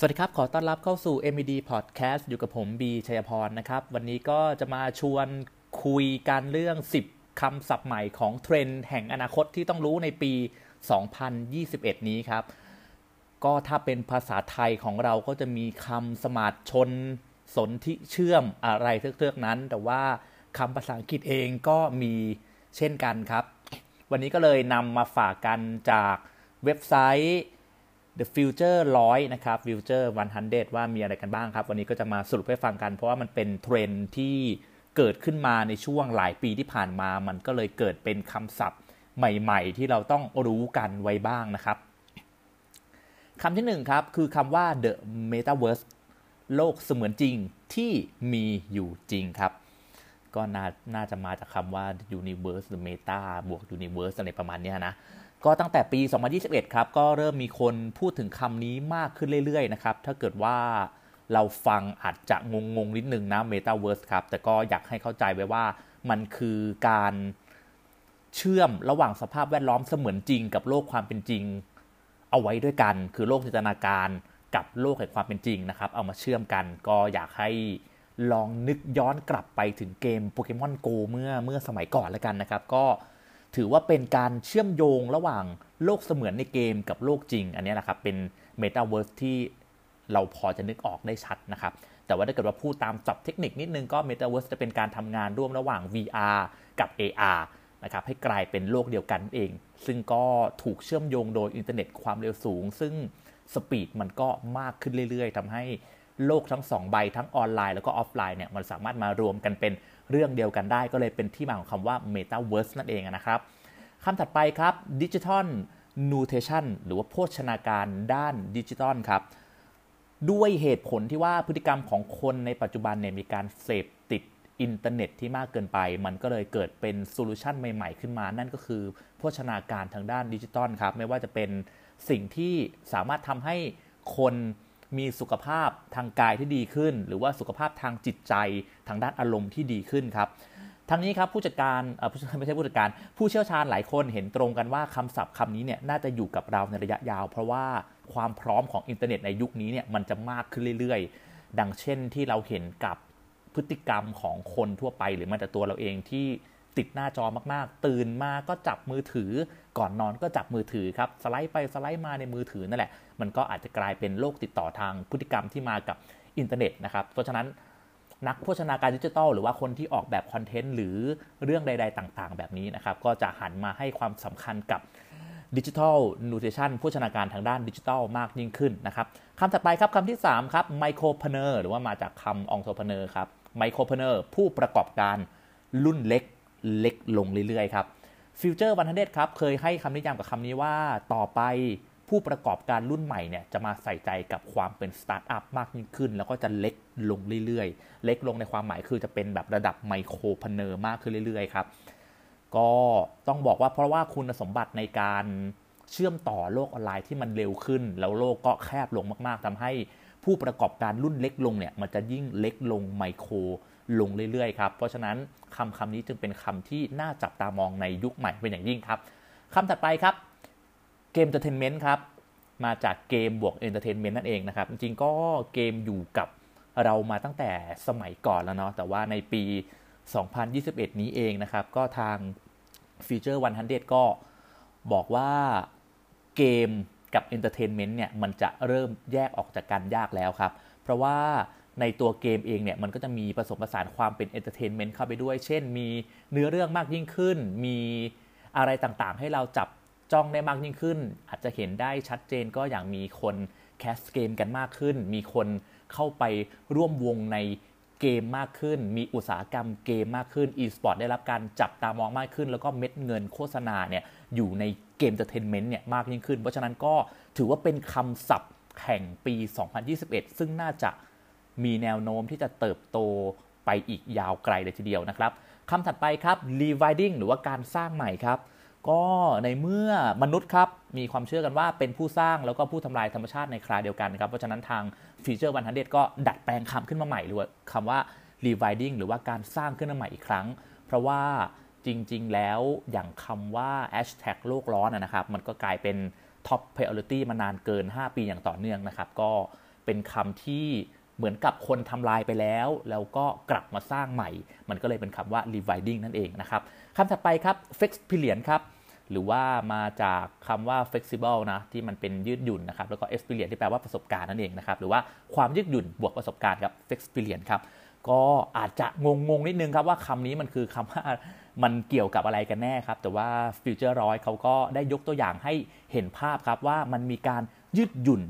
สวัสดีครับ ขอต้อนรับเข้าสู่ MED Podcast อยู่กับผมบีชัยพรนะครับ วันนี้ก็จะมาชวนคุยกันเรื่อง 10 คำศัพท์ใหม่ของเทรนด์แห่งอนาคตที่ต้องรู้ในปี 2021 นี้ครับ ก็ถ้าเป็นภาษาไทยของเราก็จะมีคำสมาร์ทชน สนธิเชื่อมอะไรเทือกๆนั้น แต่ว่าคำภาษาอังกฤษเองก็มีเช่นกันครับ วันนี้ก็เลยนำมาฝากกันจากเว็บไซต์ The Future 100 นะครับ Future 100 ว่ามีอะไรกันบ้างครับ วันนี้ก็จะมาสรุปให้ฟังกัน เพราะว่ามันเป็นเทรนที่เกิดขึ้นมาในช่วงหลายปีที่ผ่านมา มันก็เลยเกิดเป็นคำศัพท์ใหม่ ๆ ที่เราต้องรู้กันไว้บ้างนะครับคำที่หนึ่งครับ คือคำว่า the metaverse โลกเสมือนจริงที่มีอยู่จริงครับ ก็น่านาจะมาจากคำว่า universe หรือ meta บวก universe อะไรประมาณนี้นะ ก็ตั้งแต่ปี 2021 ครับ ก็เริ่มมีคนพูดถึงคำนี้มากขึ้นเรื่อยๆ นะครับ ถ้าเกิดว่าเราฟังอาจจะงงงนิดนึงนะ Metaverse ครับ แต่ก็อยากให้เข้าใจไว้ว่ามันคือการเชื่อมระหว่างสภาพแวดล้อมเสมือนจริง กับโลกความเป็นจริง เอาไว้ด้วยกัน คือโลกจินตนาการกับโลกแห่งความเป็นจริงนะครับ เอามาเชื่อมกัน ก็อยากให้ลองนึกย้อนกลับไปถึงเกม Pokémon Go เมื่อเมื่อสมัยก่อนแล้วกันนะครับ ก็ ถือว่าเป็นการเชื่อมโยงระหว่างโลกเสมือนในเกมกับโลกจริง อันนี้แหละครับเป็นเมตาเวิร์สที่เราพอจะนึกออกได้ชัดนะครับ แต่ว่าถ้าเกิดว่าพูดตามจับเทคนิคนิดนึงก็เมตาเวิร์สจะเป็นการทำงานร่วมระหว่าง VR กับ AR นะครับให้กลายเป็นโลกเดียวกันเอง ซึ่งก็ถูกเชื่อมโยงโดยอินเทอร์เน็ตความเร็วสูง ซึ่งspeed มันก็มากขึ้นเรื่อยๆทำให้โลกทั้ง 2 ใบทั้งออนไลน์แล้วก็ออฟไลน์เนี่ยมันสามารถมารวมกันเป็น เรื่องเดียวกันได้ ก็เลยเป็นที่มาของคำว่า Metaverse นั่นเองนะครับคำถัดไปครับ digital nutrition หรือว่าโภชนาการด้านดิจิทัลครับด้วยเหตุผลที่ว่าพฤติกรรมของคนในปัจจุบันเนี่ยมีการเสพติดอินเทอร์เน็ตที่มากเกินไป มันก็เลยเกิดเป็น solution ใหม่ๆ ขึ้นมา นั่นก็คือโภชนาการทางด้านดิจิตอลครับ ไม่ว่าจะเป็นสิ่งที่สามารถทำให้คน มีสุขภาพทางกายที่ดีขึ้น หรือว่าสุขภาพทางจิตใจทางด้านอารมณ์ที่ดีขึ้นครับทั้งนี้ครับผู้จัดการไม่ใช่ผู้จัดการผู้เชี่ยวชาญหลายคนเห็นตรงกันว่าคำศัพท์คำนี้เนี่ยน่าจะอยู่กับเราในระยะยาว เพราะว่าความพร้อมของอินเทอร์เน็ตในยุคนี้เนี่ยมันจะมากขึ้นเรื่อยๆ ดังเช่นที่เราเห็นกับพฤติกรรมของคนทั่วไปหรือแม้แต่ตัวเราเองที่ ติดหน้าจอมากๆ ตื่นมาก็จับมือถือ ก่อนนอนก็จับมือถือครับสไลด์ไปสไลด์มาในมือถือนั่นแหละ มันก็อาจจะกลายเป็นโรคติดต่อทางพฤติกรรมที่มากับอินเทอร์เน็ตนะครับ เพราะฉะนั้นนักโภชนาการดิจิทัลหรือว่าคนที่ออกแบบ content หรือเรื่องใด ๆ ต่างๆ แบบนี้นะครับ ก็จะหันมาให้ความสำคัญกับ digital nutrition โภชนาการทางด้านดิจิทัลมากยิ่งขึ้นนะครับคำถัดไปครับคำที่ 3 ครับ micropreneur หรือว่ามาจากคำ entrepreneur ครับmicropreneur ผู้ประกอบการรุ่นเล็ก เล็กลงเรื่อยๆครับ Future One Hundred ครับเคยให้คำนิยามกับคำนี้ว่าต่อไปผู้ประกอบการรุ่นใหม่เนี่ยจะมาใส่ใจกับความเป็นสตาร์ทอัพมากยิ่งขึ้น แล้วก็จะเล็กลงเรื่อยๆ เล็กลงในความหมายคือจะเป็นแบบระดับ micropreneur มากขึ้นเรื่อยๆครับก็ต้องบอกว่าเพราะว่าคุณสมบัติในการเชื่อมต่อโลกออนไลน์ที่มันเร็วขึ้น แล้วโลกก็แคบลงมากๆทำให้ผู้ประกอบการรุ่นเล็กลงเนี่ยมันจะยิ่งเล็กลงไมโคร ลงเรื่อยๆครับ เพราะฉะนั้นคำคำนี้จึงเป็นคำที่น่าจับตามองในยุคใหม่เป็นอย่างยิ่งครับคำถัดไปครับ gamertainment ครับมาจากเกมบวก entertainment นั่นเองนะครับ จริงๆก็เกมอยู่กับเรามาตั้งแต่สมัยก่อนแล้วเนาะแต่ว่าในปี 2021 นี้เองนะครับ ก็ทาง Future 100 ก็บอกว่าเกมกับ entertainment เนี่ย มันจะเริ่มแยกออกจากกันยากแล้วครับ เพราะว่า ในตัวเกมเองเนี่ยมันก็จะมีผสมผสานความเป็น entertainment เข้าไปด้วย เช่น มีเนื้อเรื่องมากยิ่งขึ้น มีอะไรต่างๆ ให้เราจับจ้องได้มากยิ่งขึ้น อาจจะเห็นได้ชัดเจนก็อย่างมีคน cast เกมกันมากขึ้น มีคนเข้าไปร่วมวงในเกมมากขึ้น มีอุตสาหกรรมเกมมากขึ้น e-sport ได้รับการจับตามองมากขึ้น แล้วก็เม็ดเงินโฆษณาเนี่ยอยู่ใน gamertainment เนี่ยมากยิ่งขึ้น เพราะฉะนั้นก็ถือว่าเป็นคำศัพท์แห่งปี 2021 ซึ่งน่าจะ มีแนวโน้มที่จะเติบโตไปอีกยาวไกลเลยทีเดียวนะครับคำถัดไปครับ rewilding หรือว่าการสร้างใหม่ครับ ก็ในเมื่อมนุษย์ครับมีความเชื่อกันว่าเป็นผู้สร้างแล้วก็ผู้ทำลายธรรมชาติในคราเดียวกันครับ เพราะฉะนั้นทางฟีเจอร์วันทันเดก็ดัดแปลงคำขึ้นมาใหม่หรือว่าคำว่า rewilding หรือว่าการสร้างขึ้นมาใหม่อีกครั้ง เพราะว่าจริง ๆ แล้วอย่างคำว่า hashtag โลกร้อนนะครับ มันก็กลายเป็น top priority มานานเกิน 5 ปีอย่างต่อเนื่องนะครับ ก็เป็นคำที่ เหมือนกับคนทำลายไปแล้ว แล้วก็กลับมาสร้างใหม่ มันก็เลยเป็นคำว่า rewilding นั่นเองนะครับคำถัดไปครับ flex period ครับหรือว่ามาจากคำว่า flexible นะที่มันเป็นยืดหยุ่นนะครับแล้วก็ experience ที่แปลว่าประสบการณ์นั่นเองนะครับหรือว่าความยืดหยุ่นบวกประสบการณ์ครับ flex period ครับก็อาจจะงงงนิดนึงครับว่าคำนี้มันคือคำว่ามันเกี่ยวกับอะไรกันแน่ครับ แต่ว่า Future ร้อยเขาก็ได้ยกตัวอย่างให้เห็นภาพครับว่ามันมีการยืดหยุ่น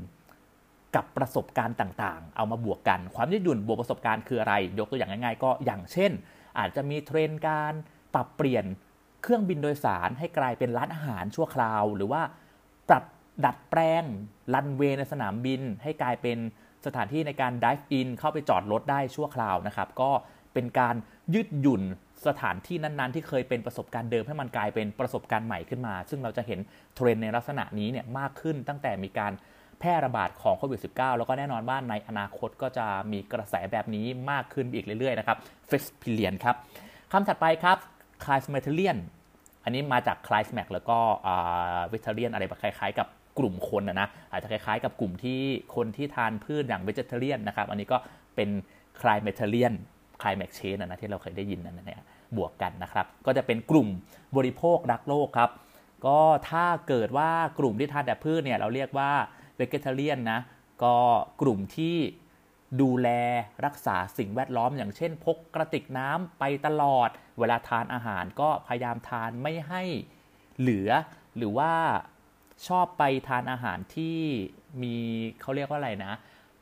กับประสบการณ์ต่างๆ เอามาบวกกัน ความยืดหยุ่นบวกประสบการณ์คืออะไร ยกตัวอย่างง่ายๆ ก็อย่างเช่น อาจจะมีเทรนการปรับเปลี่ยนเครื่องบินโดยสารให้กลายเป็นร้านอาหารชั่วคราว หรือว่าปรับดัดแปลงรันเวย์ในสนามบิน ให้กลายเป็นสถานที่ในการดิฟอินเข้าไปจอดรถได้ชั่วคราวนะครับ ก็เป็นการยืดหยุ่นสถานที่นั้นๆ ที่เคยเป็นประสบการณ์เดิมให้มันกลายเป็นประสบการณ์ใหม่ขึ้นมา ซึ่งเราจะเห็นเทรนในลักษณะนี้เนี่ยมากขึ้นตั้งแต่มีการ แพร่ระบาดของโควิด -19 แล้วก็แน่นอนว่าในอนาคตก็จะมีกระแสแบบนี้มากขึ้นอีกเรื่อยๆนะครับ f e x p i l i a n ครับคำถัดไปครับ c l i m a t e r i a n อันนี้มาจาก c l i m a x แล้วก็ vegetarian อะไรแบบคล้ายๆ กับกลุ่มคนนะนะอาจจะคล้ายๆ กับกลุ่มที่คนที่ทานพืชอย่าง vegetarian นะครับ อันนี้ก็เป็น c l i m a t e r i a n climate change นะที่เราเคยได้ยินนั่นนะบวกกันนะครับ ก็จะเป็นกลุ่มบริโภครักโลกครับ ก็ถ้าเกิดว่ากลุ่มที่ทานแต่พืชเนี่ยเราเรียกว่า เวกเตอรียนนะ ก็กลุ่มที่ดูแลรักษาสิ่งแวดล้อมอย่างเช่น พกกระติกน้ำไปตลอด เวลาทานอาหารก็พยายามทานไม่ให้เหลือ หรือว่าชอบไปทานอาหารที่มีเขาเรียกว่าอะไรนะ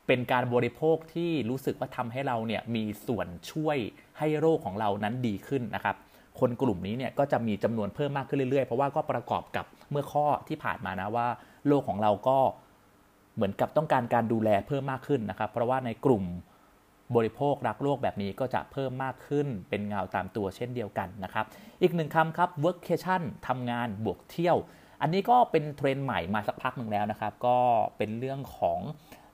เป็นการบริโภคที่รู้สึกว่าทำให้เราเนี่ยมีส่วนช่วยให้โรคของเรานั้นดีขึ้นนะครับ คนกลุ่มนี้เนี่ยก็จะมีจำนวนเพิ่มมากขึ้นเรื่อยๆ เพราะว่าก็ประกอบกับเมื่อข้อที่ผ่านมานะว่าโลกของเราก็ เหมือนกับต้องการการดูแลเพิ่มมากขึ้นนะครับ เพราะว่าในกลุ่มบริโภครักโลกแบบนี้ก็จะเพิ่มมากขึ้นเป็นเงาตามตัวเช่นเดียวกันนะครับ อีกหนึ่งคำครับ workcation ทำงานบวกเที่ยว อันนี้ก็เป็นเทรนด์ใหม่มาสักพักหนึ่งแล้วนะครับ ก็เป็นเรื่องของ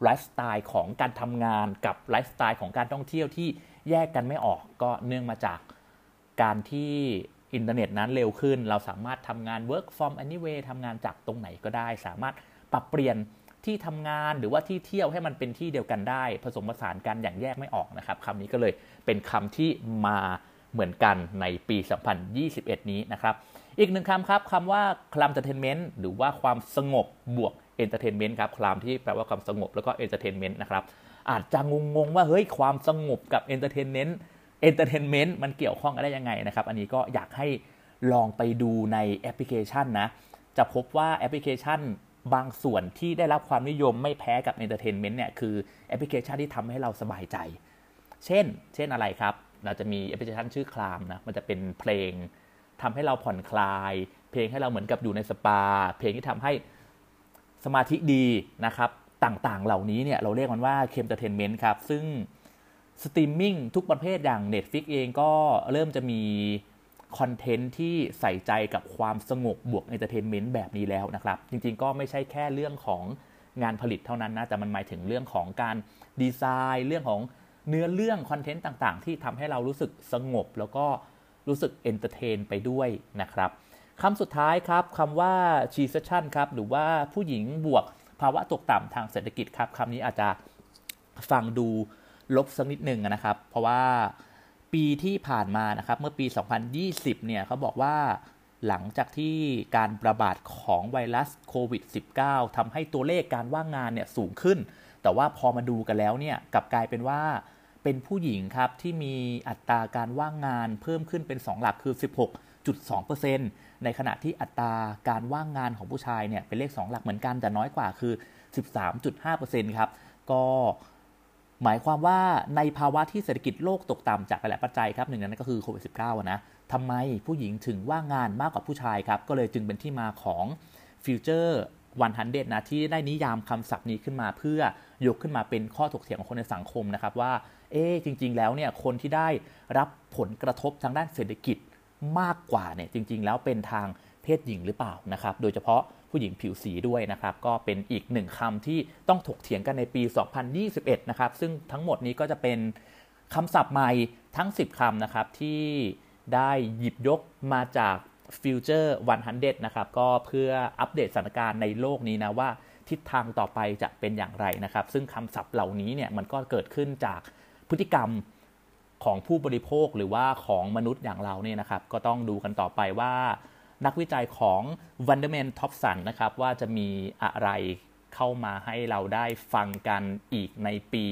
ไลฟ์สไตล์ของการทำงานกับไลฟ์สไตล์ของการท่องเที่ยวที่แยกกันไม่ออกก็เนื่องมาจากการที่อินเทอร์เน็ตนั้นเร็วขึ้น เราสามารถทำงาน work from anywhere ทำงานจากตรงไหนก็ได้ สามารถปรับเปลี่ยน ที่ทำงานหรือว่าที่เที่ยวให้มันเป็นที่เดียวกันได้ ผสมผสานกันอย่างแยกไม่ออกนะครับคำนี้ก็เลยเป็นคำที่มาเหมือนกันในปี 2021 นี้นะครับ อีกหนึ่งคำครับคำว่า calmtertainment หรือว่าความสงบบวก entertainment ครับ calm ที่แปลว่าความสงบแล้วก็ entertainment นะครับอาจจะงงๆว่าเฮ้ยความสงบกับ entertainment entertainment มันเกี่ยวข้องกันได้ยังไงนะครับ อันนี้ก็อยากให้ลองไปดูในแอปพลิเคชันนะ จะพบว่าแอปพลิเคชัน บางส่วนที่ได้รับความนิยมไม่แพ้กับ entertainment เนี่ยคือแอปพลิเคชันที่ทำให้เราสบายใจ เช่น เช่นอะไรครับ เราจะมีแอปพลิเคชันชื่อ Calm นะ มันจะเป็นเพลงทำให้เราผ่อนคลาย เพลงให้เราเหมือนกับอยู่ในสปา เพลงที่ทำให้สมาธิดีนะครับ ต่างๆ เหล่านี้เนี่ยเราเรียกมันว่า calmtertainment ครับ ซึ่งสตรีมมิ่งทุกประเภทอย่าง Netflix เองก็เริ่มจะมี คอนเทนต์ที่ใส่ใจกับความสงบบวก entertainment แบบนี้แล้วนะครับ จริงๆก็ไม่ใช่แค่เรื่องของงานผลิตเท่านั้นนะ แต่มันหมายถึงเรื่องของการดีไซน์ เรื่องของเนื้อเรื่องคอนเทนต์ต่างๆ ที่ทำให้เรารู้สึกสงบ แล้วก็รู้สึก entertain ไปด้วยนะครับคำสุดท้ายครับคำว่า shecession ครับ หรือว่าผู้หญิงบวกภาวะตกต่ำทางเศรษฐกิจครับคำนี้อาจจะฟังดูลบสักนิดหนึ่งนะครับ เพราะว่า ปีที่ผ่านมานะครับ เมื่อปี 2020 เนี่ยเขาบอกว่าหลังจากที่การระบาดของไวรัสโควิด -19 ทำให้ตัวเลขการว่างงานเนี่ยสูงขึ้น แต่ว่าพอมาดูกันแล้วเนี่ยกลับกลายเป็นว่าเป็นผู้หญิงครับที่มีอัตราการว่างงานเพิ่มขึ้นเป็น 2 หลักคือ 16.2%ในขณะที่อัตราการว่างงานของผู้ชายเนี่ยเป็นเลข 2 หลักเหมือนกันแต่น้อยกว่าคือ 13.5%ครับก็ หมายความว่าในภาวะที่เศรษฐกิจโลกตกต่ำจากหลายปัจจัยครับหนึ่งนนั้นก็คือโควิด -19 นะทำไมผู้หญิงถึงว่างงานมากกว่าผู้ชายครับ ก็เลยจึงเป็นที่มาของฟิวเจอร์วันฮันเดนะที่ได้นิยามคำศัพท์นี้ขึ้นมา เพื่อยกขึ้นมาเป็นข้อถกเถียงของคนในสังคมนะครับว่า เอ๊จริง ๆ แล้วเนี่ยคนที่ได้รับผลกระทบทางด้านเศรษฐกิจมากกว่าเนี่ยจริง ๆ แล้วเป็นทางเพศหญิงหรือเปล่านะครับ โดยเฉพาะ ผู้หญิงผิวสีด้วยนะครับ ก็เป็นอีกหนึ่งคำที่ต้องถกเถียงกันในปี 2021 นะครับ ซึ่งทั้งหมดนี้ก็จะเป็นคำศัพท์ใหม่ทั้ง 10คำนะครับ ที่ได้หยิบยกมาจาก Future 100 นะครับ ก็เพื่ออัปเดตสถานการณ์ในโลกนี้นะว่าทิศทางต่อไปจะเป็นอย่างไรนะครับ ซึ่งคำศัพท์เหล่านี้เนี่ยมันก็เกิดขึ้นจากพฤติกรรมของผู้บริโภคหรือว่าของมนุษย์อย่างเราเนี่ยนะครับ ก็ต้องดูกันต่อไปว่า นักวิจัยของ w o n d e r m a n t o p s o n นะครับว่าจะมีอะไรเข้ามาให้เราได้ฟังกันอีกในปี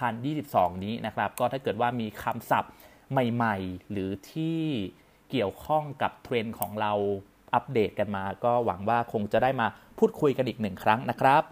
2022 นี้นะครับ ก็ถ้าเกิดว่ามีคำศัพท์ใหม่ ๆ หรือที่เกี่ยวข้องกับเทรนด์ของเราอัปเดตกันมา ก็หวังว่าคงจะได้มาพูดคุยกันอีกหนึ่งครั้งนะครับ